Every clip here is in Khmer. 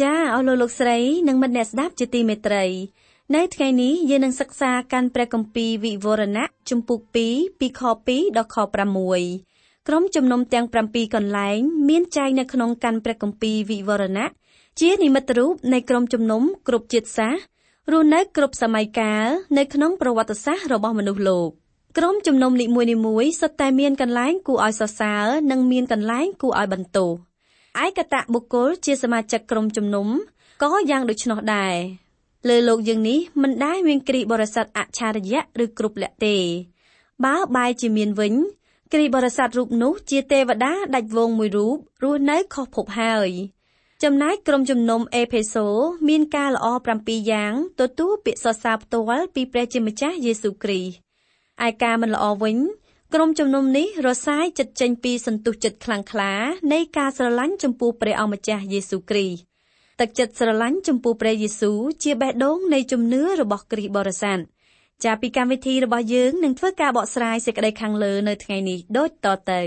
ចាអស់លោកលោកស្រីនិងមិត្តអ្នកស្ដាប់ជាទីមេត្រីនៅថ្ងៃនេះយើងនឹងសិក្សាកាន់ព្រះគម្ពីរវិវរណៈជំពូក2ពីខ2ដល់ខ6ក្រុមជំនុំទាំង7កន្លែង មានចែងនៅក្នុងកាន់ព្រះគម្ពីរវិវរណៈជានិមិត្តរូបនៃក្រុមជំនុំគ្រប់ជាតិសាសន៍រស់នៅគ្រប់សម័យកាលនៅក្នុងប្រវត្តិសាស្ត្ររបស់មនុស្សលោកក្រុមជំនុំនីមួយៗសុទ្ធតែមានកន្លែងគួរឲ្យសរសើរនិងមានកន្លែងគួរឲ្យបន្ទោស ឯកតៈបុគ្គលជាសមាជិកក្រុមជំនុំក៏យ៉ាងដូច្នោះដែរលើលោកយើងនេះមិនដែលមានគ្រីបរិស័ទអច្ឆរិយៈឬគ្រប់លក្ខទេ បើបែរជាមានវិញ គ្រីបរិស័ទរូបនោះជាទេវតាដាច់វងមួយរូបរស់នៅខុសភពហើយចំណែកក្រុមជំនុំអេផេសូមានការល្អ7យ៉ាងទទួលពាក្យសរសើរផ្ទាល់ពីព្រះជាម្ចាស់យេស៊ូវគ្រីស្ទឯការមិនល្អវិញ ក្រុមជំនុំនេះរសាយចិត្តចេញពីសន្ទុះចិត្តខ្លាំងក្លានៃការស្រឡាញ់ចំពោះព្រះអម្ចាស់យេស៊ូវគ្រីស្ទទឹកចិត្តស្រឡាញ់ចំពោះព្រះយេស៊ូវជាបេះដូងនៃជំនឿរបស់គ្រីស្ទបរិស័ទចាពីកម្មវិធីរបស់យើងនឹងធ្វើការបកស្រាយសេចក្តីខាងលើនៅថ្ងៃនេះដូចតទៅ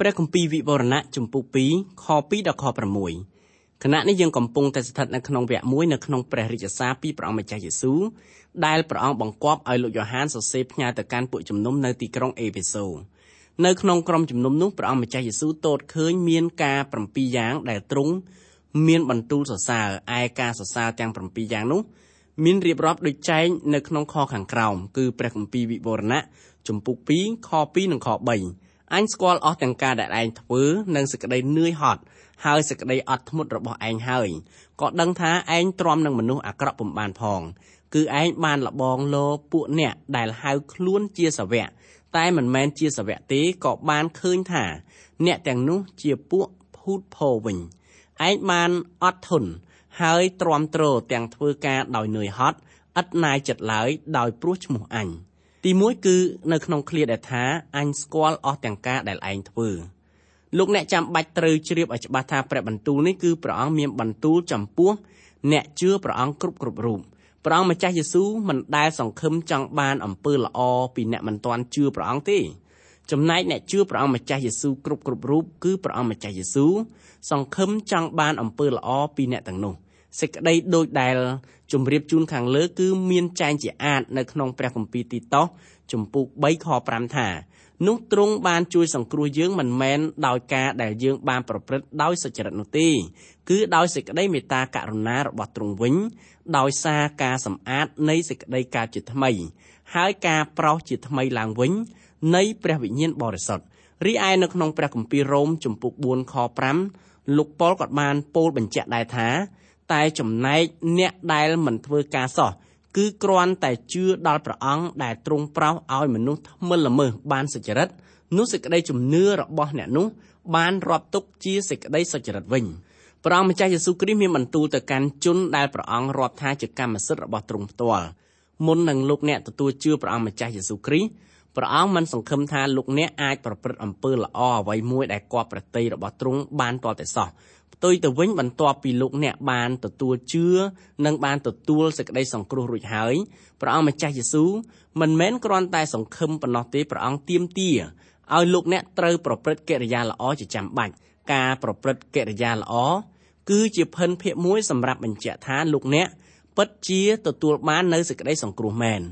ព្រះគម្ពីរវិវរណៈជំពូក2ខ2ដល់ខ6 ខណៈនេះយើងកំពុងតែស្ថិតនៅក្នុងវគ្គមួយនៅក្នុងព្រះរាជសារពីព្រះអង្គម្ចាស់យេស៊ូវដែលព្រះអង្គបង្គាប់ឲ្យលោកយ៉ូហានសរសេរផ្ញើទៅកាន់ពួកជំនុំនៅទីក្រុងអេភេសូនៅក្នុងក្រុមជំនុំនោះព្រះអង្គម្ចាស់យេស៊ូវទតឃើញមានការ7យ៉ាងដែលទ្រង់មានបន្ទូលសរសើរឯការសរសើរទាំង7យ៉ាងនោះមានរៀបរាប់ដូចចែងនៅក្នុងខខាងក្រោមគឺព្រះគម្ពីរវិវរណៈជំពូក2ខ2និងខ3អញស្គាល់អស់ទាំងការដែលឯងធ្វើនិងសេចក្តីនឿយហត់ ហើយសេចក្តីអត់ធ្មត់របស់ឯងហើយក៏ដឹងថាឯងទ្រាំនឹងមនុស្សអាក្រក់ពំបានផង គឺឯងបានលបងលោពួកអ្នកដែលហៅខ្លួនជាសាវកតែមិនមែនជាសាវកទេក៏បានឃើញថា អ្នកទាំងនោះជាពួកភូតភរវិញឯងបានអត់ធន់ហើយទ្រាំទ្រទាំងធ្វើការដោយនឿយហត់ឥតណាយចិត្តឡើយដោយព្រោះឈ្មោះអញទីមួយគឺនៅក្នុងឃ្លាដែលថាអញស្គាល់អស់ទាំងការដែលឯងធ្វើ លោកអ្នកចាំបាច់ត្រូវជ្រាបឲ្យច្បាស់ថាព្រះបន្ទូលនេះគឺព្រះអង្គមានបន្ទូលចំពោះអ្នកជឿព្រះអង្គគ្រប់គ្រប់រូបព្រះអង្គម្ចាស់យេស៊ូវមិនដែលសង្ឃឹមចង់បានអំពើល្អពីអ្នកមិនទាន់ជឿព្រះអង្គទេចំណែកអ្នកជឿព្រះអង្គម្ចាស់យេស៊ូវគ្រប់គ្រប់រូបគឺព្រះអង្គម្ចាស់យេស៊ូវសង្ឃឹមចង់បានអំពើល្អពីអ្នកទាំងនោះសេចក្តីដូចដែលជម្រាបជូនខាងលើគឺមានចែងជាអាចនៅក្នុងព្រះគម្ពីរទីតោសជំពូក3ខ5ថា នោះទ្រង់បានជួយសង្គ្រោះយើងមិនមែនដោយការដែលយើងបានប្រព្រឹត្តដោយសុចរិតនោះទេគឺដោយសេចក្តីមេត្តាករុណារបស់ទ្រង់វិញ ដោយសារការសម្អាតនៃសេចក្តីកើតជាថ្មី ហើយការប្រោសជាថ្មីឡើងវិញ នៃព្រះវិញ្ញាណបរិសុទ្ធរីឯនៅក្នុងព្រះគម្ពីររ៉ូមជំពូក4ខ5លោកប៉ុលក៏បានពោលបញ្ជាក់ដែរថា តែចំណែកអ្នកដែលមិនធ្វើការសោះ គឺគ្រាន់តែជឿដល់ព្រះអង្គដែលទ្រង់ប្រោសឲ្យមនុស្សថ្មិលល្មើសបានសុចរិតនោះសេចក្តីជំនឿរបស់អ្នកនោះបានរាប់ទុកជាសេចក្តីសុចរិតវិញព្រះអង្គម្ចាស់យេស៊ូវគ្រីស្ទមានបន្ទូលទៅកាន់ជនដែលព្រះអង្គរាប់ថាជាកម្មសិទ្ធិរបស់ទ្រង់ផ្ទាល់មុននឹងលោកអ្នកទទួលជឿព្រះអង្គម្ចាស់យេស៊ូវគ្រីស្ទព្រះអង្គមិនសង្ឃឹមថាលោកអ្នកអាចប្រព្រឹត្តអំពើល្អអ្វីមួយដែលគប់ប្រតិយរបស់ទ្រង់បានទាល់តែសោះ ផ្ទុយទៅវិញបន្ទាប់ពីលោកអ្នកបានទទួលជឿនិងបានទទួលសេចក្តីសង្គ្រោះរួចហើយព្រះអង្គម្ចាស់យេស៊ូវមិនមែនគ្រាន់តែសង្ឃឹមប៉ុណ្ណោះទេព្រះអង្គទាមទារឲ្យលោកអ្នកត្រូវប្រព្រឹត្តកិរិយាល្អជាចាំបាច់ការប្រព្រឹត្តកិរិយាល្អគឺជាផិនភាកមួយសម្រាប់បញ្ជាក់ថាលោកអ្នកពិតជាទទួលបាននៅសេចក្តីសង្គ្រោះមែន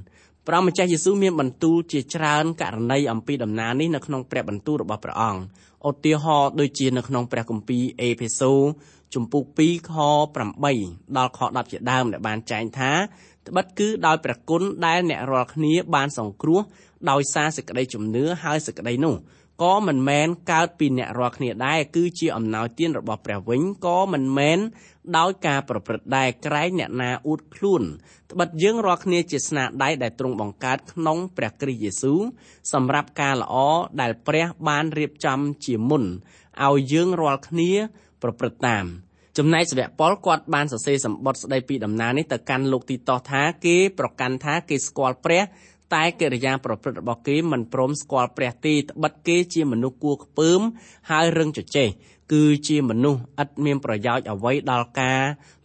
ព្រះម្ចាស់យេស៊ូវមានបន្ទូលជាច្រើនករណីអំពីដំណើរនេះនៅក្នុងព្រះបន្ទូលរបស់ព្រះអង្គ ឧទាហរណ៍ដូចជានៅក្នុងព្រះគម្ពីរអេផេសូជំពូក2ខ8ដល់ខ10ជាដើមដែលបានចែងថាត្បិតគឺដោយព្រះគុណដែលអ្នករាល់គ្នាបានសង្គ្រោះដោយសារសេចក្តីជំនឿហើយសេចក្តីនោះក៏មិនមែនកើតពីអ្នករាល់គ្នាដែរគឺជាអំណោយទានរបស់ព្រះវិញក៏មិនមែន ដោយការប្រព្រឹត្តដែរក្រែងអ្នកណាអួតខ្លួនត្បិតយើងរាល់គ្នាជាស្នាដៃដែលទ្រង់បង្កើតក្នុងព្រះគ្រីស្ទយេស៊ូវសម្រាប់ការល្អដែលព្រះបានរៀបចំជាមុនឲ្យយើងរាល់គ្នាប្រព្រឹត្តតាមចំណែកសាវកប៉ុលគាត់បានសរសេរសម្បត្តិស្ដីពីដំណើរនេះទៅកាន់លោកទីតោះថាគេប្រកាន់ថាគេស្គាល់ព្រះតែកិរិយាប្រព្រឹត្តរបស់គេមិនព្រមស្គាល់ព្រះទេត្បិតគេជាមនុស្សគួរខ្ពើមហើយរឹងជជែក គឺជាមនុស្សឥតមានប្រយោជន៍អ្វីដល់ការ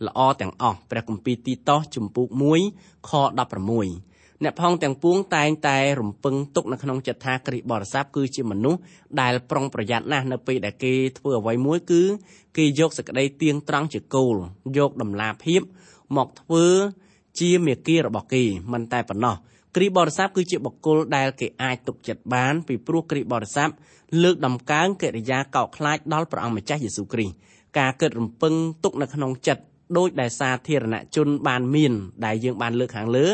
ល្អទាំងអស់ព្រះគម្ពីរទីតោសជំពូក1ខ16អ្នកផងទាំងពួងតែងតែរំពឹងទុកនៅក្នុងចិត្តថាគ្រីស្ទបរិស័ទគឺជាមនុស្សដែលប្រុងប្រយ័ត្នណាស់នៅពេលដែលគេធ្វើអ្វីមួយគឺគេយកសេចក្តីទៀងត្រង់ជាគោលយកដំណាភាពមកធ្វើជាមេគារបស់គេមិនតែប៉ុណ្ណោះ គ្រីស្ទបរិស័ទគឺជាបុគ្គលដែលគេអាចទុកចិត្តបានពីព្រោះគ្រីស្ទបរិស័ទលើកដំកើងកិរិយាកោតខ្លាចដល់ព្រះអង្គម្ចាស់យេស៊ូវគ្រីស្ទការគិតរំពឹងទុកនៅក្នុងចិត្តដោយដែលសាធារណជនបានមានដែលយើងបានលើកខាងលើ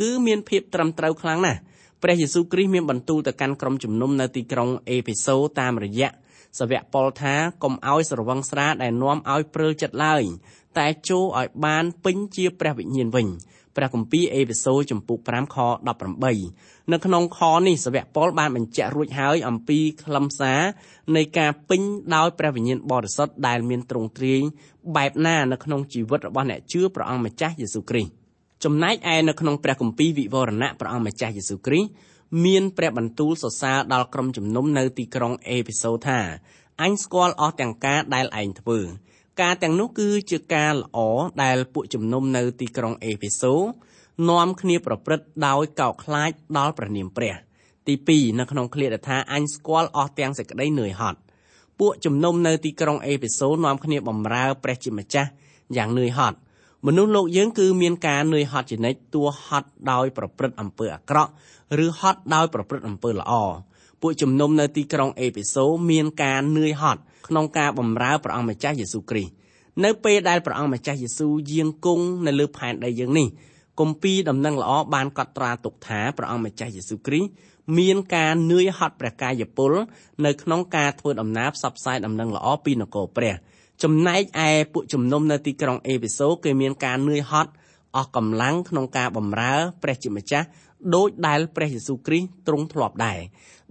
គឺមានភាពត្រឹមត្រូវខ្លាំងណាស់ព្រះយេស៊ូវគ្រីស្ទមានបន្ទូលទៅកាន់ក្រុមជំនុំនៅទីក្រុងអេភេសូតាមរយៈសាវកប៉ុលថាកុំឲ្យស្រវឹងស្រាដែលនាំឲ្យព្រើលចិត្តឡើយតែចូលឲ្យបានពេញជាព្រះវិញ្ញាណវិញ ព្រះគម្ពីរអេភេសូចំពុក5ខ18នៅក្នុងខនេះសាវកប៉ុលបានបញ្ជាក់រួចហើយអំពីខ្លឹមសារនៃការពេញដោយព្រះវិញ្ញាណបរិសុទ្ធដែលមានទ្រង់ទ្រាយបែបណានៅក្នុងជីវិតរបស់អ្នកជឿព្រះអង្គម្ចាស់យេស៊ូវគ្រីស្ទចំណែកឯនៅក្នុងព្រះគម្ពីរវិវរណៈព្រះអង្គម្ចាស់យេស៊ូវគ្រីស្ទមានព្រះបន្ទូលសរសើរដល់ក្រុមជំនុំនៅទីក្រុងអេភេសូថាអញស្គាល់អស់ទាំងការដែលឯងធ្វើ ការទាំងនោះគឺជាការល្អដែលពួកជំនុំនៅទីក្រុងអេភេសូនាំគ្នាប្រព្រឹត្តដោយកោតខ្លាចដល់ព្រះនាមព្រះទី2នៅក្នុងឃ្លាដែលថាអញស្គាល់អស់ទាំងសេចក្តីនឿយហត់ពួកជំនុំនៅទីក្រុងអេភេសូនាំគ្នាបម្រើព្រះជាម្ចាស់យ៉ាងនឿយហត់មនុស្សលោកយើងគឺមានការនឿយហត់ជានិច្ចតួហត់ដោយប្រព្រឹត្តអំពើអាក្រក់ឬហត់ដោយប្រព្រឹត្តអំពើល្អពួកជំនុំនៅទីក្រុងអេភេសូមានការនឿយហត់ ក្នុងការបម្រើព្រះអង្គម្ចាស់យេស៊ូវគ្រីស្ទនៅពេលដែលព្រះអង្គម្ចាស់យេស៊ូវយាងគង់នៅលើផែនដីយើងនេះគម្ពីរដំណឹងល្អបានកត់ត្រាទុកថាព្រះអង្គម្ចាស់យេស៊ូវគ្រីស្ទមានការនឿយហត់ព្រះកាយពលនៅក្នុងការធ្វើដំណើរផ្សព្វផ្សាយដំណឹងល្អពីនគរព្រះចំណែកឯពួកជំនុំនៅទីក្រុងអេភេសូគេមានការនឿយហត់អស់កម្លាំងក្នុងការបម្រើព្រះជាម្ចាស់ ដោយដែលព្រះយេស៊ូវគ្រីស្ទទ្រង់ធ្លាប់ដែរ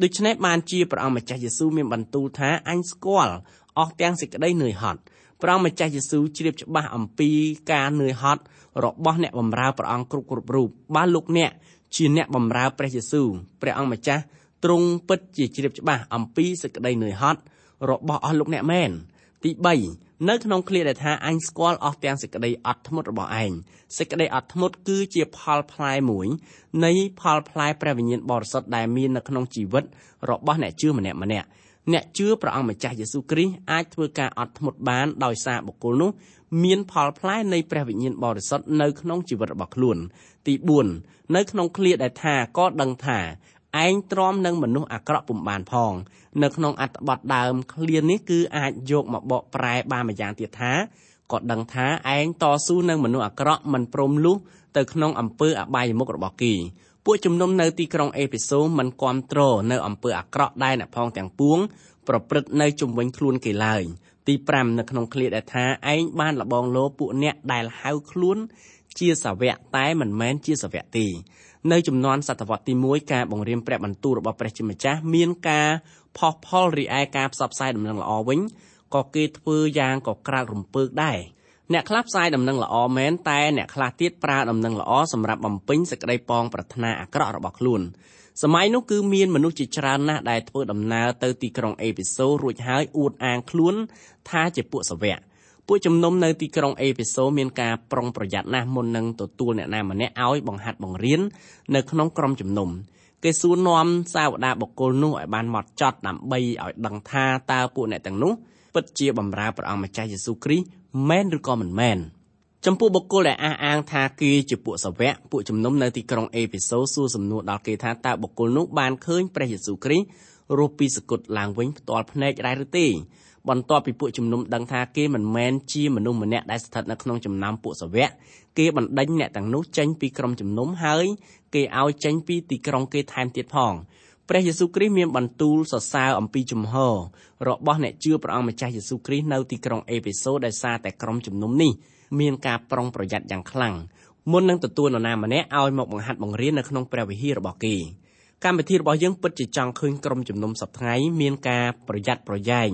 ដូច្នេះបានជាព្រះអង្គម្ចាស់យេស៊ូវមានបន្ទូលថាអញស្គាល់អស់ទាំងសេចក្តីនឿយហត់ព្រះម្ចាស់យេស៊ូវជ្រាបច្បាស់អំពីការនឿយហត់របស់អ្នកបម្រើព្រះអង្គគ្រប់គ្រប់រូបបើលោកអ្នកជាអ្នកបម្រើព្រះយេស៊ូវព្រះអង្គម្ចាស់ទ្រង់ពិតជាជ្រាបច្បាស់អំពីសេចក្តីនឿយហត់របស់អស់លោកអ្នកមែន ទី3នៅក្នុងឃ្លាដែលថាអញស្គាល់អស់ទាំងសេចក្តីអត់ធ្មត់របស់ឯងសេចក្តីអត់ធ្មត់គឺជាផលផ្លែមួយនៃផលផ្លែព្រះវិញ្ញាណបរិសុទ្ធដែលមាននៅក្នុងជីវិតរបស់អ្នកជឿម្នាក់ម្នាក់អ្នកជឿព្រះអង្គម្ចាស់យេស៊ូវគ្រីស្ទអាចធ្វើការអត់ធ្មត់បានដោយសារបុគ្គលនោះមានផលផ្លែនៃព្រះវិញ្ញាណបរិសុទ្ធនៅក្នុងជីវិតរបស់ខ្លួនទី4នៅក្នុងឃ្លាដែលថាក៏ដឹងថា ឯងទ្រាំនឹងមនុស្សអាក្រក់ពុំបានផង នៅក្នុងអត្ថបទដើមឃ្លានេះគឺអាចយកមកបកប្រែបានម្យ៉ាងទៀតថាក៏ដឹងថាឯងតស៊ូនឹងមនុស្សអាក្រក់មិនព្រមលុះទៅក្នុងអំពើអបាយមុខរបស់គេពួកជំនុំនៅទីក្រុងអេភេសូមិនគ្រប់គ្រងនៅអំពើអាក្រក់ដែលអ្នកផងទាំងពួងប្រព្រឹត្តនៅជំវិញខ្លួនគេឡើយទី5នៅក្នុងឃ្លាដែលថាឯងបានលបងលោពួកអ្នកដែលហៅខ្លួនជាសាវកតែមិនមែនជាសាវកទេ នៅចំនួនសតវត្សទី1ការបង្រៀនព្រះបន្ទូលរបស់ព្រះជាម្ចាស់មានការផុសផុលរីឯការផ្សព្វផ្សាយដំណឹងល្អវិញក៏គេធ្វើយ៉ាងក៏ក្រើករំពើកដែរអ្នកខ្លះផ្សាយដំណឹងល្អមែនតែអ្នកខ្លះទៀតប្រើដំណឹងល្អសម្រាប់បំពេញសេចក្តីប៉ងប្រាថ្នាអាក្រក់របស់ខ្លួនសម័យនោះគឺមានមនុស្សជាច្រើនណាស់ដែលធ្វើដំណើរទៅទីក្រុងអេភេសូរួចហើយអួតអាងខ្លួនថាជាពួកសាវក ពួកជំនុំនៅទីក្រុងអេភេសូមានការប្រុងប្រយ័ត្នណាស់មុននឹងទទួលអ្នកណាម្នាក់ឲ្យបង្ហាត់បង្រៀននៅក្នុងក្រុមជំនុំគេសួរនាំសាវតាបុគ្គលនោះឲ្យបានមកចត់ដើម្បីឲ្យដឹងថាតើពួកអ្នកទាំងនោះពិតជាបម្រើព្រះអង្គម្ចាស់យេស៊ូវគ្រីស្ទមែនឬក៏មិនមែនចំពោះបុគ្គលដែលអះអាងថាគេជាពួកសាវកពួកជំនុំនៅទីក្រុងអេភេសូសួរសំណួរដល់គេថាតើបុគ្គលនោះបានឃើញព្រះយេស៊ូវគ្រីស្ទរស់ពីសគត់ឡើងវិញផ្ទាល់ភ្នែកដែរឬទេ បន្ទាប់ពីពួកជំនុំដឹងថាគេមិនមែនជាមនុស្សម្នាក់ដែលស្ថិតនៅក្នុងចំណោមពួកសាវកគេបណ្ដេញអ្នកទាំងនោះចេញពីក្រុមជំនុំហើយគេឲ្យចេញពីទីក្រុងគេថែមទៀតផងព្រះយេស៊ូវគ្រីស្ទមានបន្ទូលសរសើរអំពីជំហររបស់អ្នកជឿព្រះអង្គម្ចាស់យេស៊ូវគ្រីស្ទនៅទីក្រុងអេផេសូដោយសារតែក្រុមជំនុំនេះមានការប្រុងប្រយ័ត្នយ៉ាងខ្លាំងមុននឹងទទួលនរណាម្នាក់ឲ្យមកបង្ហាត់បង្រៀននៅក្នុងព្រះវិហាររបស់គេ កម្មវិធីរបស់យើងពិតជាចង់ឃើញក្រុមជំនុំសប្តាហ៍មានការប្រយ័ត្នប្រយែង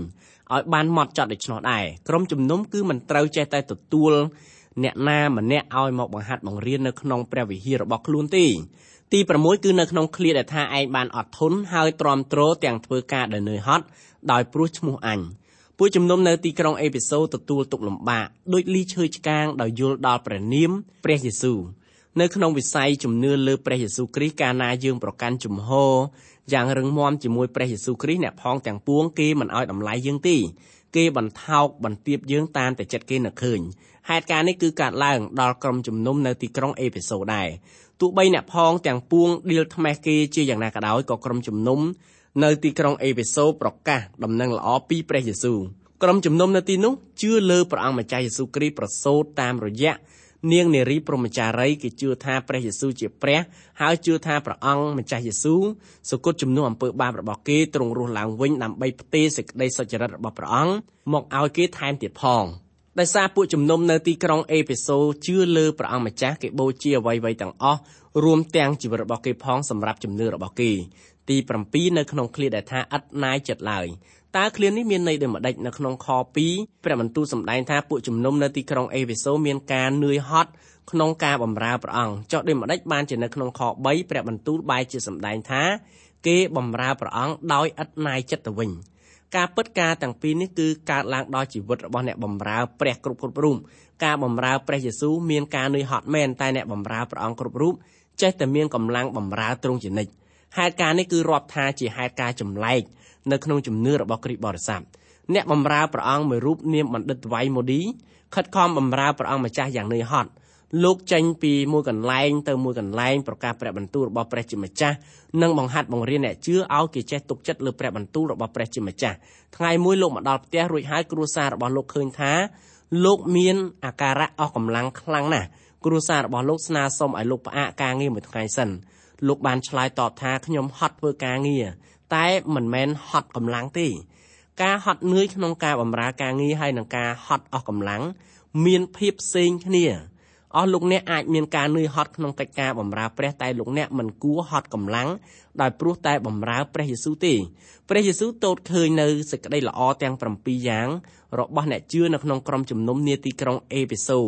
ឲ្យបានម៉ត់ចត់ដូច្នោះដែរក្រុមជំនុំគឺមិនត្រូវចេះតែទទួលអ្នកណាម្នាក់ឲ្យមកបង្ហាត់បង្រៀននៅក្នុងព្រះវិហាររបស់ខ្លួនទេទី6គឺនៅក្នុងឃ្លាដែលថាឯងបានអត់ធន់ហើយទ្រាំទ្រទាំងធ្វើការដែលនឿយហត់ដោយព្រោះឈ្មោះអញពួកជំនុំនៅទីក្រុងអេពីសូទទួលទុកលំបាកដូចលីឈើឆ្កាងដោយយល់ដល់ព្រះនាមព្រះយេស៊ូវ នៅក្នុងវិស័យជំនឿលើព្រះយេស៊ូវគ្រីស្ទកាលណាយើងប្រកាន់ជំហរយ៉ាងរឹងមាំជាមួយព្រះយេស៊ូវគ្រីស្ទអ្នកផងទាំងពួងគេមិនឲ្យតម្លៃយើងទេគេបន្ថោកបន្ទាបយើងតាមតែចិត្តគេនឹកឃើញហេតុការណ៍នេះគឺកើតឡើងដល់ក្រុមជំនុំនៅទីក្រុងអេពីសូដែរទោះបីអ្នកផងទាំងពួងដៀលថ្មេះគេជាយ៉ាងណាក៏ដោយក៏ក្រុមជំនុំនៅទីក្រុងអេផេសូប្រកាសដំណឹងល្អពីព្រះយេស៊ូវក្រុមជំនុំនៅទីនោះជឿលើព្រះអង្គម្ចាស់យេស៊ូវគ្រីស្ទប្រសូតតាមរយៈ នាងនារីព្រហ្មចារីគេជឿថាព្រះយេស៊ូវជាព្រះហើយជឿថាព្រះអង្គម្ចាស់យេស៊ូវសុគតជំនួសអំពើបាបរបស់គេទ្រង់រស់ឡើងវិញដើម្បីផ្ទេរសេចក្តីសុចរិតរបស់ព្រះអង្គមកឲ្យគេថែមទៀតផងដោយសារពួកជំនុំនៅទីក្រុងអេផេសូជឿលើព្រះអង្គម្ចាស់គេបូជាអ្វីៗទាំងអស់រួមទាំងជីវិតរបស់គេផងសម្រាប់ជំនឿរបស់គេទី7នៅក្នុងឃ្លាដែលថាឥតណាយចិត្តឡើយ តើឃ្លានេះមានន័យដូចម្ដេចនៅក្នុងខ2ព្រះបន្ទូលសម្ដែងថាពួកជំនុំនៅទីក្រុងអេភេសូមានការនឿយហត់ក្នុងការបម្រើព្រះអង្គចុះដូចម្ដេចបានជានៅក្នុងខ3ព្រះបន្ទូលបែរជាសម្ដែងថាគេបម្រើព្រះអង្គដោយឥតណាយចិត្តទៅវិញការពិតការទាំងពីរនេះគឺកើតឡើងដល់ជីវិតរបស់អ្នកបម្រើព្រះគ្រប់គ្រប់រូបការបម្រើព្រះយេស៊ូវមានការនឿយហត់មែនតែអ្នកបម្រើព្រះអង្គគ្រប់រូបចេះតែមានកម្លាំងបម្រើទ្រង់ជានិច្ចហេតុការណ៍នេះគឺរាប់ថាជាហេតុការណ៍ចម្លែក នៅក្នុងជំនឿរបស់គ្រីស្ទបរិស័ទអ្នកបម្រើព្រះអង្គមួយរូបនាមបណ្ឌិតវៃម៉ូឌីខិតខំបម្រើព្រះអង្គម្ចាស់យ៉ាងនឿយហត់លោកចេញពីមួយកន្លែងទៅមួយកន្លែងប្រកាសព្រះបន្ទូលរបស់ព្រះជាម្ចាស់និងបង្ហាត់បង្រៀនអ្នកជឿឲ្យគេចេះទុកចិត្តលើព្រះបន្ទូលរបស់ព្រះជាម្ចាស់ថ្ងៃមួយលោកមកដល់ផ្ទះរួចហើយគ្រួសាររបស់លោកឃើញថាលោកមានអាការៈអស់កម្លាំងខ្លាំងណាស់គ្រួសាររបស់លោកស្នើសុំឲ្យលោកផ្អាកការងារមួយថ្ងៃសិនលោកបានឆ្លើយតបថាខ្ញុំហត់ធ្វើការងារ តែមិនមែនហត់កម្លាំងទេការហត់នឿយក្នុងការបម្រើការងារហើយនឹងការហត់អស់កម្លាំងមានភាពផ្សេងគ្នាអស់លោកអ្នកអាចមានការនឿយហត់ក្នុងកិច្ចការបម្រើព្រះតែលោកអ្នកមិនគួរហត់កម្លាំងដោយព្រោះតែបម្រើព្រះយេស៊ូវទេព្រះយេស៊ូវទតឃើញនៅសេចក្តីល្អទាំង7យ៉ាងរបស់អ្នកជឿនៅក្នុងក្រុមជំនុំនាទីក្រុងអេភេសូ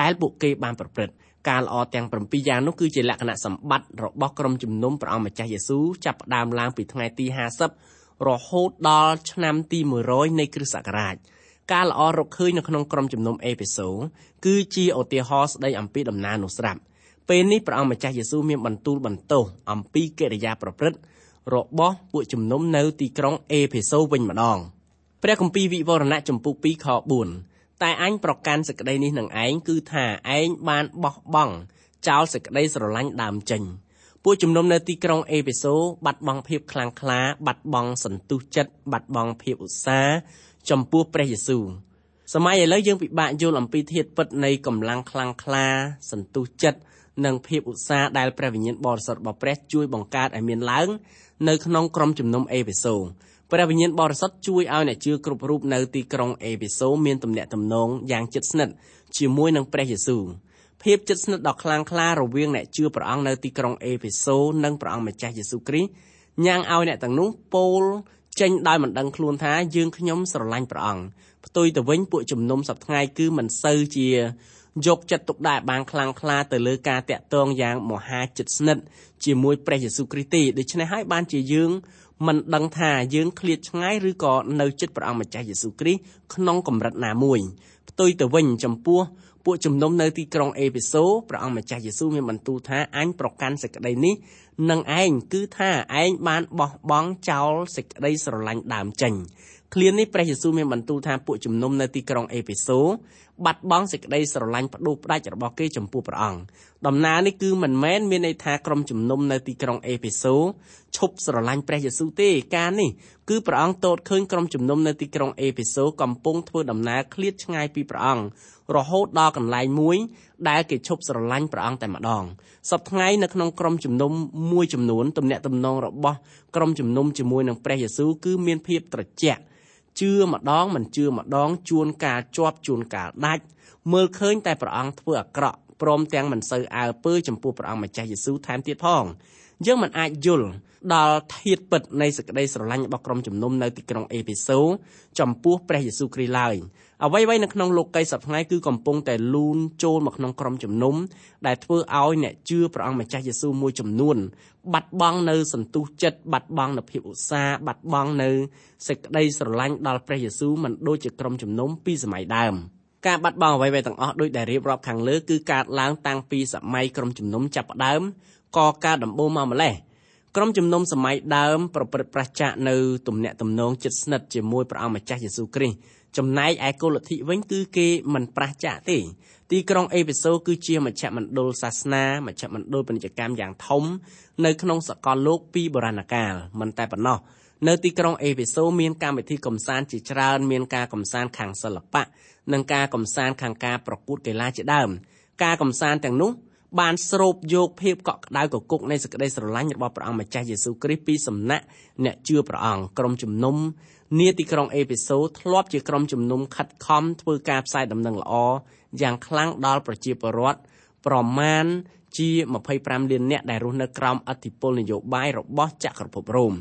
ដែលពួកគេបានប្រព្រឹត្ត ការល្អទាំង7យ៉ាងនោះគឺជាលក្ខណៈសម្បត្តិរបស់ក្រុមជំនុំព្រះអង្គម្ចាស់យេស៊ូវចាប់ផ្ដើមឡើងពីថ្ងៃទី50រហូតដល់ឆ្នាំទី100នៃគ្រិស្តសករាជការល្អរកឃើញនៅក្នុងក្រុមជំនុំអេភេសូគឺជាឧទាហរណ៍ស្ដីអំពីដំណើរនោះស្រាប់ពេលនេះព្រះអង្គម្ចាស់យេស៊ូវមានបន្ទូលបន្ទោសអំពីកិរិយាប្រព្រឹត្តរបស់ពួកជំនុំនៅទីក្រុងអេភេសូវិញម្ដងព្រះគម្ពីរវិវរណៈចំពុក2ខ4 តែអញប្រកាន់សេចក្តីនេះនឹងឯងគឺថាឯងបានបោះបង់ចោលសេចក្តីស្រឡាញ់ដើមចេញពួកជំនុំនៅទីក្រុងអេភេសូបាត់បង់ភាពខ្លាំងក្លាបាត់បង់សន្ទុះចិត្តបាត់បង់ភាពឧស្សាហ៍ចំពោះព្រះយេស៊ូវសម័យឥឡូវយើងពិបាកយល់អំពីធាតុពិតនៃកម្លាំងខ្លាំងក្លាសន្ទុះចិត្តនិងភាពឧស្សាហ៍ដែលព្រះវិញ្ញាណបរិសុទ្ធរបស់ព្រះជួយបង្កើតឲ្យមានឡើងនៅក្នុងក្រុមជំនុំអេភេសូ ព្រះវិញ្ញាណបរិសុទ្ធជួយឲ្យអ្នកជឿគ្រប់រូបនៅទីក្រុងអេភេសូមានទំនាក់ទំនងយ៉ាងជិតស្និទ្ធជាមួយនឹងព្រះយេស៊ូវភាពជិតស្និទ្ធដ៏ខ្លាំងក្លារវាងអ្នកជឿព្រះអង្គនៅទីក្រុងអេភេសូនិងព្រះអង្គម្ចាស់យេស៊ូវគ្រីស្ទញ៉ាំងឲ្យអ្នកទាំងនោះពោលចេញដោយមិនដឹងខ្លួនថាយើងខ្ញុំស្រឡាញ់ព្រះអង្គផ្ទុយទៅវិញពួកជំនុំសប្ថ្ងៃគឺមិនសូវជាយកចិត្តទុកដាក់បានខ្លាំងក្លាទៅលើការតាក់ទងយ៉ាងមហាជិតស្និទ្ធជាមួយព្រះយេស៊ូវគ្រីស្ទទេដូច្នេះហើយបានជាយើង មិនដឹងថាយើងឃ្លាតឆ្ងាយឬក៏នៅជិតព្រះអង្គម្ចាស់យេស៊ូវគ្រីស្ទក្នុងកម្រិតណាមួយផ្ទុយទៅវិញចំពោះពួកជំនុំនៅទីក្រុងអេពីសូព្រះអង្គម្ចាស់យេស៊ូវមានបន្ទូលថាអញប្រកាន់សេចក្តីនេះនឹងឯងគឺថាឯងបានបោះបង់ចោលសេចក្តីស្រឡាញ់ដើមចេញ ឃ្លានេះព្រះយេស៊ូវមានបន្ទូលថាពួកជំនុំនៅទីក្រុងអេពីសូបាត់បង់សេចក្តីស្រឡាញ់ផ្ដួលផ្ដាច់របស់គេចំពោះព្រះអង្គដំណើរនេះគឺមិនមែនមានន័យថាក្រុមជំនុំនៅទីក្រុងអេភេសូឈប់ស្រឡាញ់ព្រះយេស៊ូវទេការនេះគឺព្រះអង្គទតឃើញក្រុមជំនុំនៅទីក្រុងអេភេសូកំពុងធ្វើដំណើរឃ្លាតឆ្ងាយពីព្រះអង្គរហូតដល់កន្លែងមួយដែលគេឈប់ស្រឡាញ់ព្រះអង្គតែម្ដងសពថ្ងៃនៅក្នុងក្រុមជំនុំមួយចំនួនទំនាក់ទំនងរបស់ក្រុមជំនុំជាមួយនឹងព្រះយេស៊ូវគឺមានភាពត្រជាក់ ជឿម្ដងមិនជឿម្ដងជួនកាលជាប់ជួនកាលដាច់មើលឃើញតែព្រះអង្គធ្វើអាក្រក់ព្រមទាំងមិនសូវអើពើចំពោះព្រះអង្គម្ចាស់យេស៊ូវថែមទៀតផង យើងមិនអាចយល់ដល់ធាតុពិតនៃសេចក្តីស្រឡាញ់របស់ក្រុមជំនុំនៅទីក្រុងអេភេសូចំពោះព្រះយេស៊ូវគ្រីស្ទឡើយអ្វីៗនៅក្នុងលោកីសប្តាហ៍ថ្ងៃគឺកំពុងតែលូនចូលមកក្នុងក្រុមជំនុំដែលធ្វើឲ្យអ្នកជឿព្រះអង្គម្ចាស់យេស៊ូវមួយចំនួនបាត់បង់នៅសន្ទុះចិត្តបាត់បង់នៅភាពឧស្សាហ៍បាត់បង់នៅសេចក្តីស្រឡាញ់ដល់ព្រះយេស៊ូវមិនដូចជាក្រុមជំនុំពីសម័យដើមការបាត់បង់អ្វីៗទាំងអស់ដោយដែលរៀបរាប់ខាងលើគឺកើតឡើងតាំងពីសម័យក្រុមជំនុំចាប់ផ្ដើម ក៏កើតដំបូងមកម្លេះក្រុមជំនុំសម័យដើមប្រព្រឹត្តប្រឆាចនៅទំនាក់ទំនងជិតស្និទ្ធជាមួយព្រះអង្គម្ចាស់យេស៊ូវគ្រីស្ទចំណែកឯគោលលទ្ធិវិញគឺគេមិនប្រឆាចទេទីក្រុងអេភេសូគឺជាមជ្ឈមណ្ឌលសាសនាមជ្ឈមណ្ឌលពាណិជ្ជកម្មយ៉ាងធំនៅក្នុងសកលលោកពីបុរាណកាលមិនតែប៉ុណ្ណោះនៅទីក្រុងអេភេសូមានកម្មវិធីកំសាន្តជាច្រើនមានការកំសាន្តខាងសិល្បៈនិងការកំសាន្តខាងការប្រកួតកីឡាជាដើមការកំសាន្តទាំងនោះ បានស្រូបយកភាពកក់ក្ដៅកគុកនៃសេចក្តីស្រឡាញ់របស់ព្រះអង្គម្ចាស់យេស៊ូវគ្រីស្ទពីសំណាក់អ្នកជឿព្រះអង្គក្រុមជំនុំនាទីក្រុងអេភេសូធ្លាប់ជាក្រុមជំនុំខិតខំធ្វើការផ្សាយដំណឹងល្អយ៉ាងខ្លាំងដល់ប្រជាពលរដ្ឋប្រមាណជា25លាននាក់ដែលរស់នៅក្រោមអធិបុលនយោបាយរបស់ចក្រភពរ៉ូម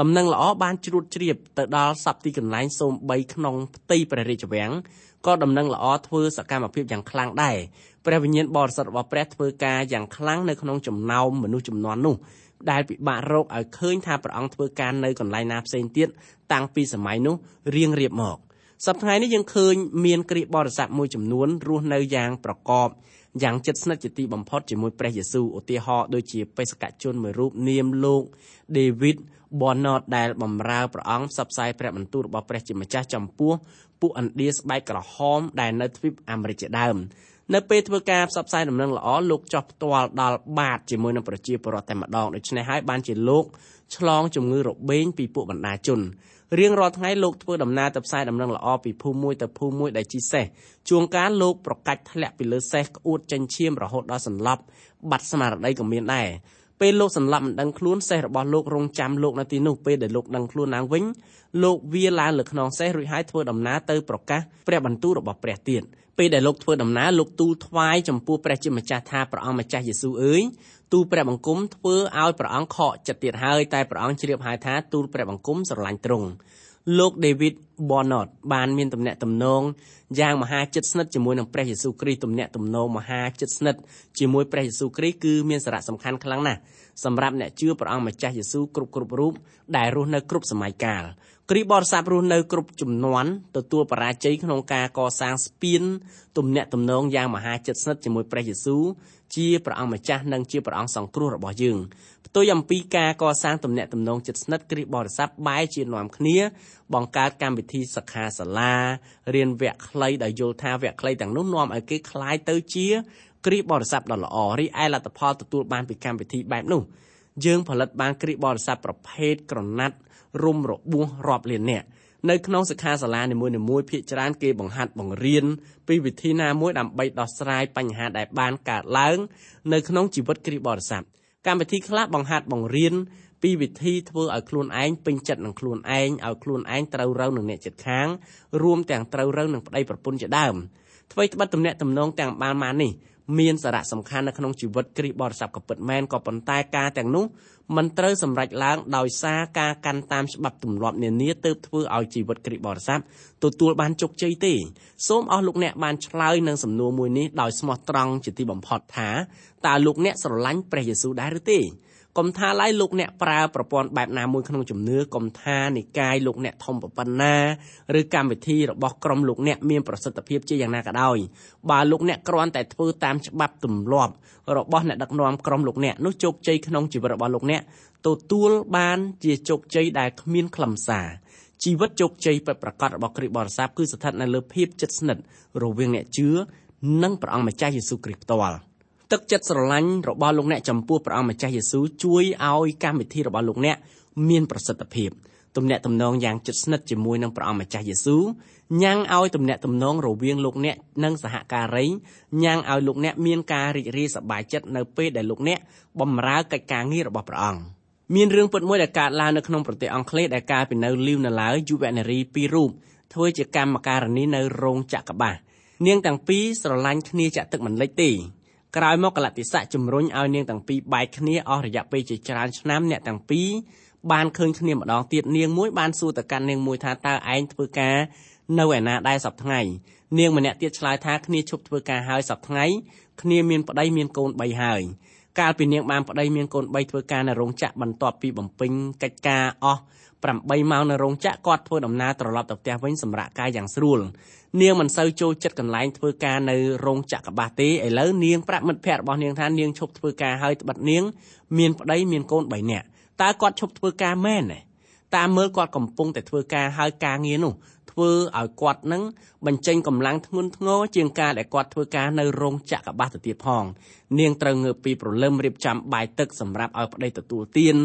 ដំណឹងល្អបានជ្រួតជ្រាបទៅដល់សពទីកន្លែងសូម្បីក្នុងផ្ទៃព្រះរាជវាំងក៏ដំណឹងល្អធ្វើសកម្មភាពយ៉ាងខ្លាំងដែរព្រះវិញ្ញាណបរិសុទ្ធរបស់ព្រះធ្វើការយ៉ាងខ្លាំងនៅក្នុងចំណោមមនុស្សចំនួននោះដែលពិបាករកឲ្យឃើញថាព្រះអង្គធ្វើការនៅកន្លែងណាផ្សេងទៀតតាំងពីសម័យនោះរៀងរៀបមកសប្តាហ៍នេះយើងឃើញមានគ្រាបរិស័ទមួយចំនួនរស់នៅយ៉ាងប្រកបយ៉ាងជិតស្និទ្ធជាទីបំផុតជាមួយព្រះយេស៊ូវឧទាហរណ៍ដូចជាបេសកជនមួយរូបនាមលោកដេវីត ប៊នណតដែលបម្រើព្រះអង្គផ្សព្វផ្សាយព្រះបន្ទូលរបស់ព្រះជាម្ចាស់ចំពោះពួកឥណ្ឌាស្បែកក្រហមដែលនៅទ្វីបអាមេរិកជាដើមនៅពេលធ្វើការផ្សព្វផ្សាយដំណឹងល្អលោកចោះផ្ទាល់ដល់បាតជាមួយនឹងប្រជាពលរដ្ឋតែម្ដងដូច្នេះហើយបានជាលោកឆ្លងជំងឺរបេងពីពួកបណ្ដាជនរៀងរាល់ថ្ងៃលោកធ្វើដំណើរទៅផ្សាយដំណឹងល្អពីភូមិមួយទៅភូមិមួយដែលជីសេះជួនកាលលោកប្រកាច់ធ្លាក់ពីលើសេះក្អួតចេញឈាមរហូតដល់សន្លប់បាត់ស្មារតីក៏មានដែរ ពេលលោកសន្លប់មិនដឹងខ្លួនសេះរបស់លោករងចាំលោកនៅទីនោះពេលដែលលោកដឹងខ្លួនឡើងវិញលោកវាឡើងលើខ្នងសេះរួចហើយធ្វើដំណើរទៅប្រកាសព្រះបន្ទូលរបស់ព្រះទៀតពេលដែលលោកធ្វើដំណើរលោកទូលថ្វាយចំពោះព្រះជាម្ចាស់ថាព្រះអង្គម្ចាស់យេស៊ូវអើយទូលព្រះបង្គំធ្វើឲ្យព្រះអង្គខកចិត្តទៀតហើយតែព្រះអង្គជ្រាបហើយថាទូលព្រះបង្គំស្រឡាញ់ទ្រង់ លោក David Bonnot បានមានទំនាក់ទំនងយ៉ាងមហាជិតស្និទ្ធជាមួយនឹងព្រះយេស៊ូវគ្រីស្ទទំនាក់ទំនងមហាជិតស្និទ្ធជាមួយព្រះយេស៊ូវគ្រីស្ទគឺមានសារៈសំខាន់ខ្លាំងណាស់សម្រាប់អ្នកជឿព្រះអង្គម្ចាស់យេស៊ូវគ្រប់គ្រប់រូបដែលរស់នៅគ្រប់សម័យកាល គ្រីបរិស័ទរស់នៅគ្រប់ចំនួនទទួលបរាជ័យក្នុងការកសាងស្ពានទំនាក់ទំនងយ៉ាងមហាជិតស្និទ្ធជាមួយព្រះយេស៊ូវជាព្រះអង្គម្ចាស់និងជាព្រះអង្គសង្គ្រោះរបស់យើងផ្ទុយអំពីការកសាងទំនាក់ទំនងជិតស្និទ្ធគ្រីបរិស័ទបែរជានាំគ្នាបង្កើតកម្មវិធីសិក្ខាសាលារៀនវគ្គខ្លីដោយយល់ថាវគ្គខ្លីទាំងនោះនាំឲ្យគេคล้ายទៅជាគ្រីបរិស័ទដ៏ល្អរីឯលទ្ធផលទទួលបានពីកម្មវិធីបែបនោះយើងផលិតបានគ្រីបរិស័ទប្រភេទក្រណាត់ រុំរបួសរាប់លាននាក់នៅក្នុងសិក្ខាសាលានីមួយៗភាគច្រើនគេបង្ហាត់បង្រៀនពីវិធីណាមួយដើម្បីដោះស្រាយបញ្ហាដែលបានកើតឡើងនៅក្នុងជីវិតគ្រីបរិស័ទកម្មវិធីខ្លះបង្ហាត់បង្រៀនពីវិធីធ្វើឲ្យខ្លួនឯងពេញចិត្តនឹងខ្លួនឯងឲ្យខ្លួនឯងត្រូវរូវនឹងអ្នកជិតខាងរួមទាំងត្រូវរូវនឹងប្តីប្រពន្ធជាដើមអ្វីត្បិតទំនាក់ទំនងទាំងបានមកនេះ មានសារៈសំខាន់នៅក្នុងជីវិតគ្រីស្ទបរិស័ទក៏ពិតមែនក៏ប៉ុន្តែការទាំងនោះមិនត្រូវសម្រេចឡើងដោយសារការកាន់តាមច្បាប់ទម្លាប់នានាទើបធ្វើឲ្យជីវិតគ្រីស្ទបរិស័ទទទួលបានជោគជ័យទេសូមអស់លោកអ្នកបានឆ្លើយនឹងសំណួរមួយនេះដោយស្មោះត្រង់ជាទីបំផុតថាតើលោកអ្នកស្រឡាញ់ព្រះយេស៊ូវដែរឬទេ កុំថាឡើយលោកអ្នកប្រើប្រព័ន្ធបែបណាមួយក្នុងជំនឿកុំថានិកាយលោកអ្នកធំប៉ុណ្ណាឬកម្មវិធីរបស់ក្រុមលោកអ្នកមានប្រសិទ្ធភាពជាយ៉ាងណាក៏ដោយបើលោកអ្នកគ្រាន់តែធ្វើតាមច្បាប់ទម្លាប់របស់អ្នកដឹកនាំក្រុមលោកអ្នកនោះជោគជ័យក្នុងជីវិតរបស់លោកអ្នកទទួលបានជាជោគជ័យដែលគ្មានខ្លឹមសារជីវិតជោគជ័យពិតប្រាកដរបស់គ្រីស្ទបរិស័ទគឺស្ថិតនៅលើភាពជិតស្និទ្ធរវាងអ្នកជឿនិងព្រះអង្គម្ចាស់យេស៊ូវគ្រីស្ទផ្ទាល់ ទឹកចិត្តស្រឡាញ់របស់លោកអ្នកចំពោះព្រះអង្គម្ចាស់យេស៊ូវជួយឲ្យកម្មវិធីរបស់លោកអ្នកមានប្រសិទ្ធភាពទំនាក់ទំនងយ៉ាងជិតស្និទ្ធជាមួយនឹងព្រះអង្គម្ចាស់យេស៊ូវញ៉ាំងឲ្យទំនាក់ទំនងរវាងលោកអ្នកនិងសហការីញ៉ាំងឲ្យលោកអ្នកមានការរីករាយសប្បាយចិត្តនៅពេលដែលលោកអ្នកបម្រើកិច្ចការងាររបស់ព្រះអង្គមានរឿងពិតមួយដែលកើតឡើងនៅក្នុងប្រទេសអង់គ្លេសដែលកាលពីនៅលីវនៅឡើយយុវនារីពីររូបធ្វើជាកម្មការនីនៅរោងចក្រកបាសនាងទាំងពីរស្រឡាញ់គ្នាចាក់ទឹកមិនលិចទេ ក្រោយមកកលតិស័កជំរុញឲ្យនាងទាំងពីរបែកគ្នាអស់រយៈពេលជាច្រើនឆ្នាំអ្នកទាំងពីរបានឃើញគ្នាម្ដងទៀតនាងមួយបានសួរទៅកាន់នាងមួយថាតើឯងធ្វើការនៅឯណាដែរសប្ថ្ងៃនាងម្នាក់ទៀតឆ្លើយថាគ្នាឈប់ធ្វើការហើយសប្ថ្ងៃគ្នាមានប្តីមានកូន3ហើយកាលពីនាងបានប្តីមានកូន3ធ្វើការនៅរោងចក្របន្ទាប់ពីបំពេញកិច្ចការអស់ 8ម៉ោងនៅរោងចក្រគាត់ធ្វើដំណើរត្រឡប់ទៅផ្ទះវិញសម្រាប់កាយយ៉ាងស្រួលនាងមិនសូវចូលចិត្តកន្លែងធ្វើការនៅរោងចក្រកបាសទេឥឡូវនាងប្រាប់មិត្តភ័ក្តិរបស់នាងថានាងឈប់ធ្វើការហើយត្បិតនាងមានប្តីមានកូន3នាក់តើគាត់ឈប់ធ្វើការមែនទេតាមមើលគាត់កំពុងតែធ្វើការហើយការងារនោះ ធ្វើឲ្យគាត់នឹងបញ្ចេញកម្លាំងធ្ងន់ធ្ងរជាងការដែលគាត់ធ្វើការនៅរោងចក្រកបាសទៅទៀតផងនាងត្រូវងើបពីព្រលឹមរៀបចំបាយទឹកសម្រាប់ឲ្យប្តីទទួលទាន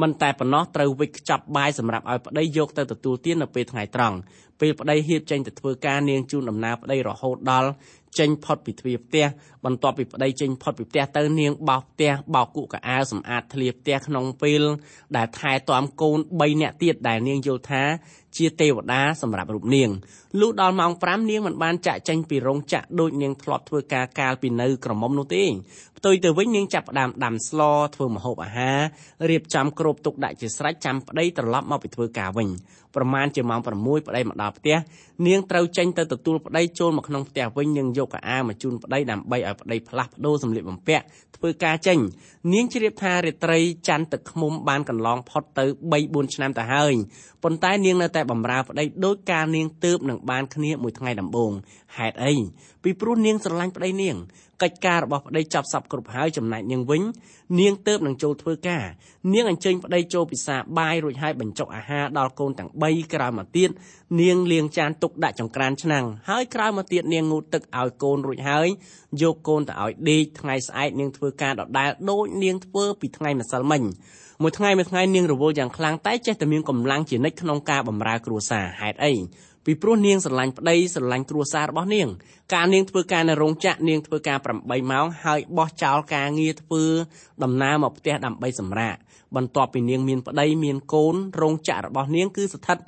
មិនតែប៉ុណ្ណោះត្រូវវិចខ្ចប់បាយសម្រាប់ឲ្យប្តីយកទៅទទួលទាននៅពេលថ្ងៃត្រង់ពេលប្តីហៀបចេញទៅធ្វើការនាងជូនដំណើរប្តីរហូតដល់ចេញផុតពីទ្វារផ្ទះបន្ទាប់ពីប្តីចេញផុតពីផ្ទះទៅនាងបោសផ្ទះបោសគក់កៅអៅសម្អាតធ្លាផ្ទះក្នុងពេលដែលថែទាំកូន3នាក់ទៀតដែលនាងយល់ថាជាទេវតាសម្រាប់រូបនាងលុះដល់ម៉ោង5នាងមិនបានចាក់ចេញពីរោងចក្រដូចនាងធ្លាប់ធ្វើការកាលពីនៅក្រមុំនោះទេផ្ទុយទៅវិញនាងចាប់ផ្ដើមដាំស្លធ្វើម្ហូបអាហាររៀបចំគ្របទុកដាក់ជាស្រេចចាំប្តីត្រឡប់មកពីធ្វើការវិញប្រមាណជាម៉ោង6ប្តីមកដល់ផ្ទះនាងត្រូវចេញទៅទទួលប្តីចូលមកក្នុងផ្ទះវិញនិងយកកៅអៅមកជូនប្តីដើម្បីឲ្យប្តីផ្លាស់ប្ដូរសម្លៀកបំពាក់ធ្វើការចេញនាងជ្រាបថារាត្រីច័ន្ទទឹកឃ្មុំបានកន្លងផុតទៅ3 4ឆ្នាំទៅហើយប៉ុន្តែនាងនៅតែបម្រើប្តីដោយការនាងទើបនឹងបានគ្នាមួយថ្ងៃដំបូងហេតុអីពីព្រោះនាងស្រឡាញ់ប្តីនាង កិច្ចការរបស់ប្តីចប់សពគ្រប់ហើយចំណែកនាងវិញនាងទៅនឹងចូលធ្វើការនាងអញ្ជើញប្តីចូលពិសាបាយរួចហើយបញ្ចុកអាហារដល់កូនទាំង3ក្រោយមកទៀតនាងលាងចានទុកដាក់ចង្ក្រានឆ្នាំងហើយក្រោយមកទៀតនាងងូតទឹកឲ្យកូនរួចហើយយកកូនទៅឲ្យដេកថ្ងៃស្អែកនាងធ្វើការដដែលដូចនាងធ្វើពីថ្ងៃម្សិលមិញមួយថ្ងៃមួយថ្ងៃនាងរវល់យ៉ាងខ្លាំងតែចេះតែមានកម្លាំងជានិច្ចក្នុងការបម្រើគ្រួសារហេតុអី ពីព្រោះនាងស្រឡាញ់ប្តីស្រឡាញ់គ្រួសាររបស់នាង ការនាងធ្វើការនៅរោងចក្រនាងធ្វើការ8ម៉ោងហើយបោះចោលការងារធ្វើដំណើរមកផ្ទះដើម្បីសម្រាកបន្ទាប់ពីនាងមានប្តីមានកូនរោងចក្ររបស់នាងគឺស្ថិត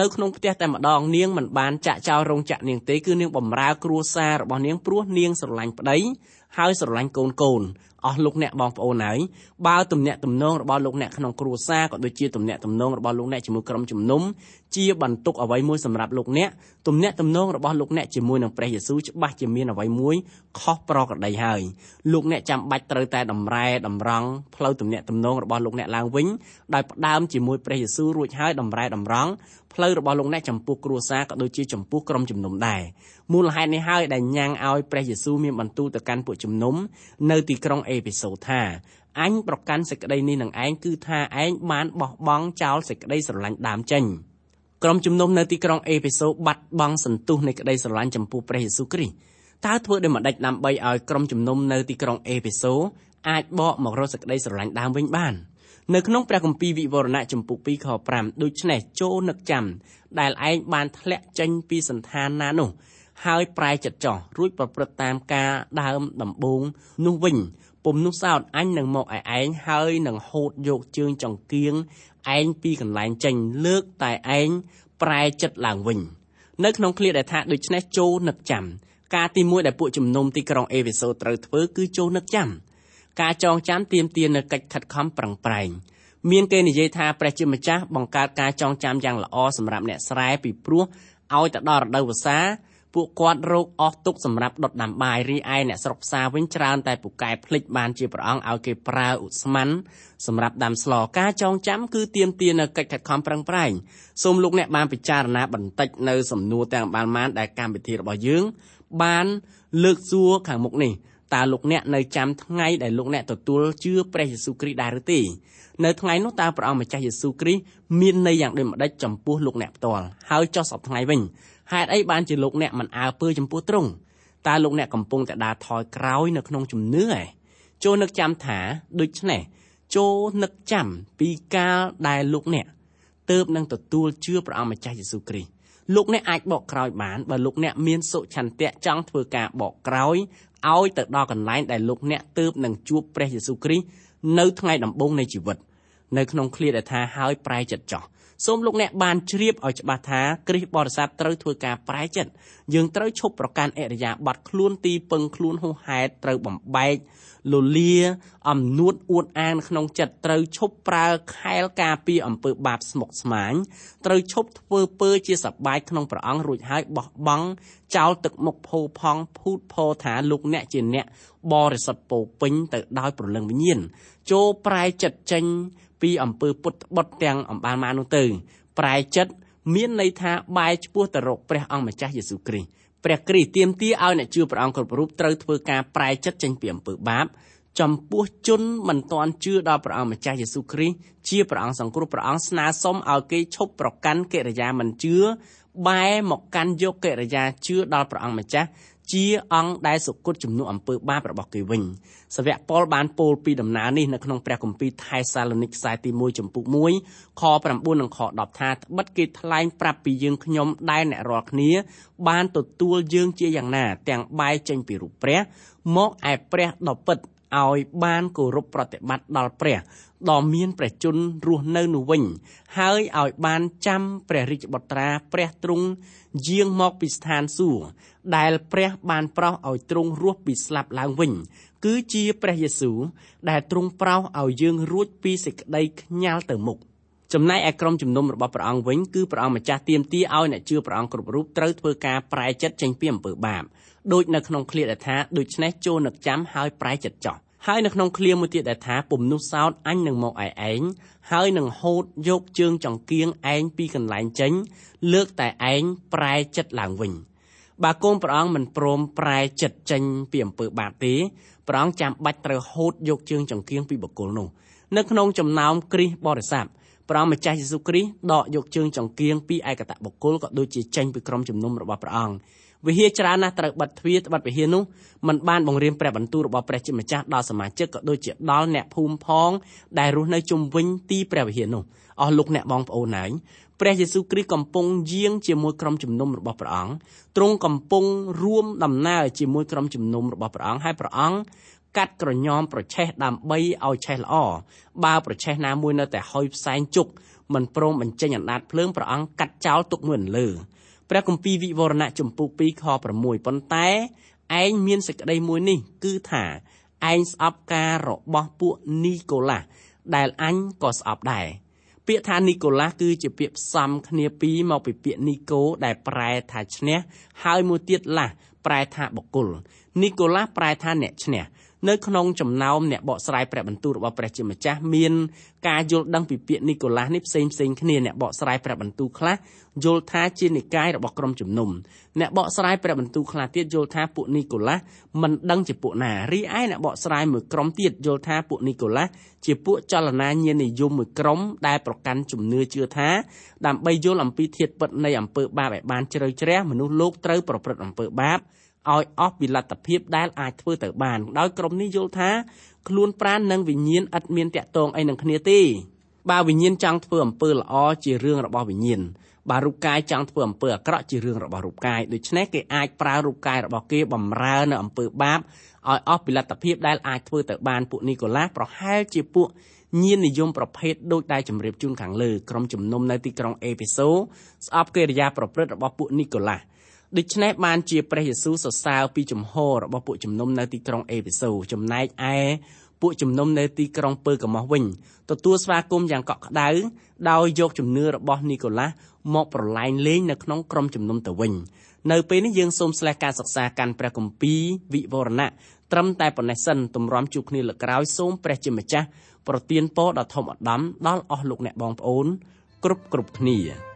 នៅក្នុងផ្ទះតែម្ដងនាងមិនបានចាក់ចោលរោងចក្រនាងទេគឺនាងបម្រើគ្រួសាររបស់នាងព្រោះនាងស្រឡាញ់ប្តីហើយស្រឡាញ់កូនកូនអស់លោកអ្នកបងប្អូនហើយបើទំនាក់ទំនងរបស់លោកអ្នកក្នុងគ្រួសារក៏ដូចជាទំនាក់ទំនងរបស់លោកអ្នកជាមួយក្រុមជំនុំជាបន្ទុកអ្វីមួយសម្រាប់លោកអ្នកទំនាក់ទំនងរបស់លោកអ្នកជាមួយនឹងព្រះយេស៊ូវច្បាស់ជាមានអ្វីមួយខុសប្រក្រតីហើយលោកអ្នកចាំបាច់ត្រូវតែតម្រែតម្រង់ផ្លូវទំនាក់ទំនងរបស់លោកអ្នកឡើងវិញដោយផ្ដើមជាមួយព្រះយេស៊ូវរួចហើយតម្រែតម្រង់ផ្លូវរបស់លោកអ្នកចំពោះគ្រួសារក៏ដូចជាចំពោះក្រុមជំនុំដែរមូលហេតុនេះហើយដែលញ៉ាំងឲ្យព្រះយេស៊ូវមានបន្ទូលទៅកាន់ពួកជំនុំនៅទីក្រុងអេភេសូថាអញប្រកាន់សេចក្តីនេះនឹងឯងគឺថាឯងបានបោះបង់ចោលសេចក្តីស្រឡាញ់ដើមចេញ ក្រុមជំនុំនៅទីក្រុងអេភេសូបាត់បង់សន្ទុះនៃក្តីស្រឡាញ់ចំពោះព្រះយេស៊ូវគ្រីស្ទតើធ្វើដូចម្ដេចដើម្បីឲ្យក្រុមជំនុំនៅទីក្រុងអេភេសូអាចបកមករកសេចក្តីស្រឡាញ់ដើមវិញបាននៅក្នុងព្រះគម្ពីរវិវរណៈចំពុក2ខ5ដូច្នេះចូលនឹកចាំដែលឯងបានធ្លាក់ចេញពីសន្តានណានោះហើយប្រែចិត្តចោះរួចប្រព្រឹត្តតាមការដើមដំបូងនោះវិញពុំនោះសោតអញនឹងមកឯឯងហើយនឹងហូតយកជើងចង្គៀង ឯងពីកន្លែងចេញលើកតែឯងប្រែចិត្តឡើងវិញនៅក្នុងឃ្លាដែលថាដូច្នេះចូលនឹកចាំការទី1ដែលពួកជំនុំទីក្រុងអេវេសូត្រូវធ្វើគឺចូលនឹកចាំការចងចាំទាមទារនៅកិច្ចខិតខំប្រឹងប្រែងមានគេនិយាយថាព្រះជាម្ចាស់បង្កើតការចងចាំយ៉ាងល្អសម្រាប់អ្នកស្រែពីព្រោះឲ្យទៅដល់រដូវវស្សា ពួកគាត់រកអស់ទុកសម្រាប់ដុតដាំបាយរីឯអ្នកស្រុកផ្សារវិញច្រើនតែពូកែភ្លេចបានជាព្រះអង្គឲ្យគេប្រើឧស្ម័នសម្រាប់ដាំស្លការចងចាំគឺទៀមទានៅកិច្ចខិតខំប្រឹងប្រែងសូមលោកអ្នកបានពិចារណាបន្តិចនៅសំណួរទាំងបានបានដែលកម្មវិធីរបស់យើងបានលើកសួរខាងមុខនេះតើលោកអ្នកនៅចាំថ្ងៃដែលលោកអ្នកទទួលជឿព្រះយេស៊ូវគ្រីស្ទដែរឬទេនៅថ្ងៃនោះតើព្រះអង្គម្ចាស់យេស៊ូវគ្រីស្ទមានន័យយ៉ាងដូចម្ដេចចំពោះលោកអ្នកផ្ទាល់ហើយចុះសពថ្ងៃវិញ ហេតុអីបានជាលោកអ្នកមិនអើពើចំពោះទ្រង់តើលោកអ្នកកំពុងតែដើរថយក្រោយនៅក្នុងជំនឿឯចូលនឹកចាំថាដូច្នេះចូលនឹកចាំពីកាលដែលលោកអ្នកទើបនឹងទទួលជឿព្រះអង្គម្ចាស់យេស៊ូវគ្រីស្ទលោកអ្នកអាចបកក្រោយបានបើលោកអ្នកមានសុឆន្ទៈចង់ធ្វើការបកក្រោយឲ្យទៅដល់កន្លែងដែលលោកអ្នកទើបនឹងជួបព្រះយេស៊ូវគ្រីស្ទនៅថ្ងៃដំបូងនៃជីវិតនៅក្នុងឃ្លាដែលថាហើយប្រែចិត្តចោះ សូមលោកអ្នកបានជ្រាបឲ្យច្បាស់ថាគ្រិស្តបរិស័ទត្រូវធ្វើការប្រែចិត្តយើងត្រូវឈប់ប្រកាន់អរិយាប័ត្រខ្លួនទីពឹងខ្លួនហួសហេតុត្រូវបំបែកលលាអំនួតអួតអាងក្នុងចិត្តត្រូវឈប់ប្រើខែលការពារអំពើបាបស្មុគស្មាញត្រូវឈប់ធ្វើពើជាសបាយក្នុងព្រះអង្គរួចហើយបោះបង់ចោលទឹកមុខផោផង់ភូតផោថាលោកអ្នកជាអ្នកបរិសុទ្ធពោពេញទៅដោយព្រលឹងវិញ្ញាណចូលប្រែចិត្តចេញ ពីអំពើពុតបុតទាំងអំបានមកនោះទៅប្រែចិត្តមានន័យថាបែរឆ្ពោះទៅរកព្រះអង្គម្ចាស់យេស៊ូវគ្រីស្ទព្រះគ្រីស្ទទាមទារឲ្យអ្នកជឿព្រះអង្គគ្រប់រូបត្រូវធ្វើការប្រែចិត្តចេញពីអំពើបាបចំពោះជនមិនទាន់ជឿដល់ព្រះអង្គម្ចាស់យេស៊ូវគ្រីស្ទជាព្រះអង្គសង្គ្រោះព្រះអង្គស្នើសុំឲ្យគេឈប់ប្រកាន់កិរិយាមិនជឿបែរមកកាន់យកកិរិយាជឿដល់ព្រះអង្គម្ចាស់ ជាអង្គដែលសុគតជំនួសអំពើបាបរបស់គេវិញសាវកប៉ុលបានពោលពីដំណើរនេះនៅក្នុងព្រះគម្ពីរថេសាឡូនីកខ្សែទី1ចំពុក1ខ9និងខ10ថាត្បិតគេថ្លែងប្រាប់ពីយើងខ្ញុំដែលអ្នករាល់គ្នាបានទទួលយើងជាយ៉ាងណាទាំងបែកចេញពីរូបព្រះមកឯព្រះដ៏ពិតឲ្យបានគោរពប្រតិបត្តិដល់ព្រះដ៏មានព្រះជន្មរស់នៅនោះវិញ ហើយឲ្យបានចាំព្រះរាជបុត្រាព្រះទ្រង់យាងមកពីស្ថានសួគ៌ ដែលព្រះបានប្រោសឲ្យទ្រង់រស់ពីស្លាប់ឡើងវិញ គឺជាព្រះយេស៊ូវដែលទ្រង់ប្រោសឲ្យយើងរួចពីសេចក្តីខ្ញាល់ទៅមុខចំណែកឯក្រុមជំនុំរបស់ព្រះអង្គវិញគឺព្រះអង្គម្ចាស់ទាមទារឲ្យអ្នកជឿព្រះអង្គគ្រប់រូបត្រូវធ្វើការប្រែចិត្តចេញពីអំពើបាបដូចនៅក្នុងឃ្លាដែលថាដូច្នេះចូលនឹកចាំហើយប្រែចិត្តចោះហើយនៅក្នុងឃ្លាមួយទៀតដែលថាពុំនោះសោតអញនឹងមកឯឯងហើយនឹងហូតយកជើងចង្គៀងឯងពីកន្លែងចេញលើកតែឯងប្រែចិត្តឡើងវិញ បើកូនព្រះអង្គមិនព្រមប្រែចិត្តចេញពីអំពើបាបទេព្រះអង្គចាំបាច់ត្រូវហូតយកជើងចង្គៀងពីបុគ្គលនោះនៅក្នុងចំណោមគ្រីស្ទបរិស័ទព្រះម្ចាស់យេស៊ូវគ្រីស្ទដកយកជើងចង្គៀងពីឯកតបុគ្គលក៏ដូចជាចេញពីក្រុមជំនុំរបស់ព្រះអង្គ វិហារច្រើនណាស់ត្រូវបិទទ្វារត្បិតវិហារនោះมันបានបង្រៀនព្រះបន្ទូលរបស់ព្រះជាម្ចាស់ដល់សមាជិកក៏ដូចជាដល់អ្នកភូមិផងដែលរស់នៅជុំវិញទីព្រះវិហារនោះអស់លោកអ្នកបងប្អូនហើយព្រះយេស៊ូវគ្រីស្ទកំពុងយាងជាមួយក្រុមជំនុំរបស់ព្រះអង្គទ្រង់កំពុងរួមដំណើរជាមួយក្រុមជំនុំរបស់ព្រះអង្គហើយព្រះអង្គកាត់ក្រញោមប្រឆេះដើម្បីឲ្យឆេះល្អបើប្រឆេះណាមួយនៅតែហុយផ្សែងជុកមិនព្រមបញ្ចេញអណ្ដាតភ្លើងព្រះអង្គកាត់ចោលទុកមួយលើ ព្រះគម្ពីរវិវរណៈចំពុក2ខ6ប៉ុន្តែឯងមានសេចក្តីមួយនេះ គឺថាឯងស្អប់ការរបស់ពួកនីកូឡាសដែលអញក៏ស្អប់ដែរពាក្យថានីកូឡាសគឺជាពាក្យផ្សំគ្នាពីរមកពីពាក្យនីកូដែលប្រែថាឈ្នះហើយមួយទៀតឡាសប្រែថាបុគ្គលនីកូឡាសប្រែថាអ្នកឈ្នះ នៅក្នុងចំណោមអ្នកបកស្រាយព្រះបន្ទូលរបស់ព្រះជាម្ចាស់មានការយល់ដឹងពីពាក្យនីកូឡាសនេះផ្សេងផ្សេងគ្នាអ្នកបកស្រាយព្រះបន្ទូលខ្លះយល់ថាជានិកាយរបស់ក្រុមជំនុំអ្នកបកស្រាយព្រះបន្ទូលខ្លះទៀតយល់ថាពួកនីកូឡាសមិនដឹងជាពួកណារីឯអ្នកបកស្រាយមួយក្រុមទៀតយល់ថាពួកនីកូឡាសជាពួកចលនាញាណនិយមមួយក្រុមដែលប្រកាន់ជំនឿជឿថាដើម្បីយល់អំពីធាតុពិតនៃអំពើបាបឲ្យបានជ្រៅជ្រះមនុស្សលោកត្រូវប្រព្រឹត្តអំពើបាប ឲ្យអស់ពីលទ្ធភាពដែលអាចធ្វើទៅបានដោយក្រុមនេះយល់ថាខ្លួនប្រាណនិងវិញ្ញាណឥតមានតាក់ទងអីនឹងគ្នាទេបើវិញ្ញាណចង់ធ្វើអំពើល្អជារឿងរបស់វិញ្ញាណបើរូបកាយចង់ធ្វើអំពើអាក្រក់ជារឿងរបស់រូបកាយដូច្នេះគេអាចប្រើរូបកាយរបស់គេបំរើនៅអំពើបាបឲ្យអស់ពីលទ្ធភាពដែលអាចធ្វើទៅបានពួកនីកូឡាសប្រហែលជាពួកញាណនិយមប្រភេទដូចដែលជម្រាបជូនខាងលើក្រុមជំនុំនៅទីក្រុងអេពីសូស្អប់កិរិយាប្រព្រឹត្តរបស់ពួកនីកូឡាស ដូច្នេះបានជាព្រះយេស៊ូវសរសើរពីជំហររបស់ពួកជំនុំនៅទីក្រុងអេភេសូចំណែកឯពួកជំនុំនៅទីក្រុងពើកម៉ោះវិញទទួលស្វាគមន៍យ៉ាងកក់ក្ដៅដោយយកជំនឿរបស់នីកូឡាសមកប្រឡែងលេងនៅក្នុងក្រុមជំនុំទៅវិញនៅពេលនេះយើងសូមស្លេះការសិក្សាកាន់ព្រះគម្ពីរវិវរណៈត្រឹមតែប៉ុណ្ណេះសិនទម្រាំជួបគ្នាលើកក្រោយសូមព្រះជាម្ចាស់ប្រទានពរដ៏ធំអដំដល់អស់លោកអ្នកបងប្អូនគ្រប់គ្រប់គ្នា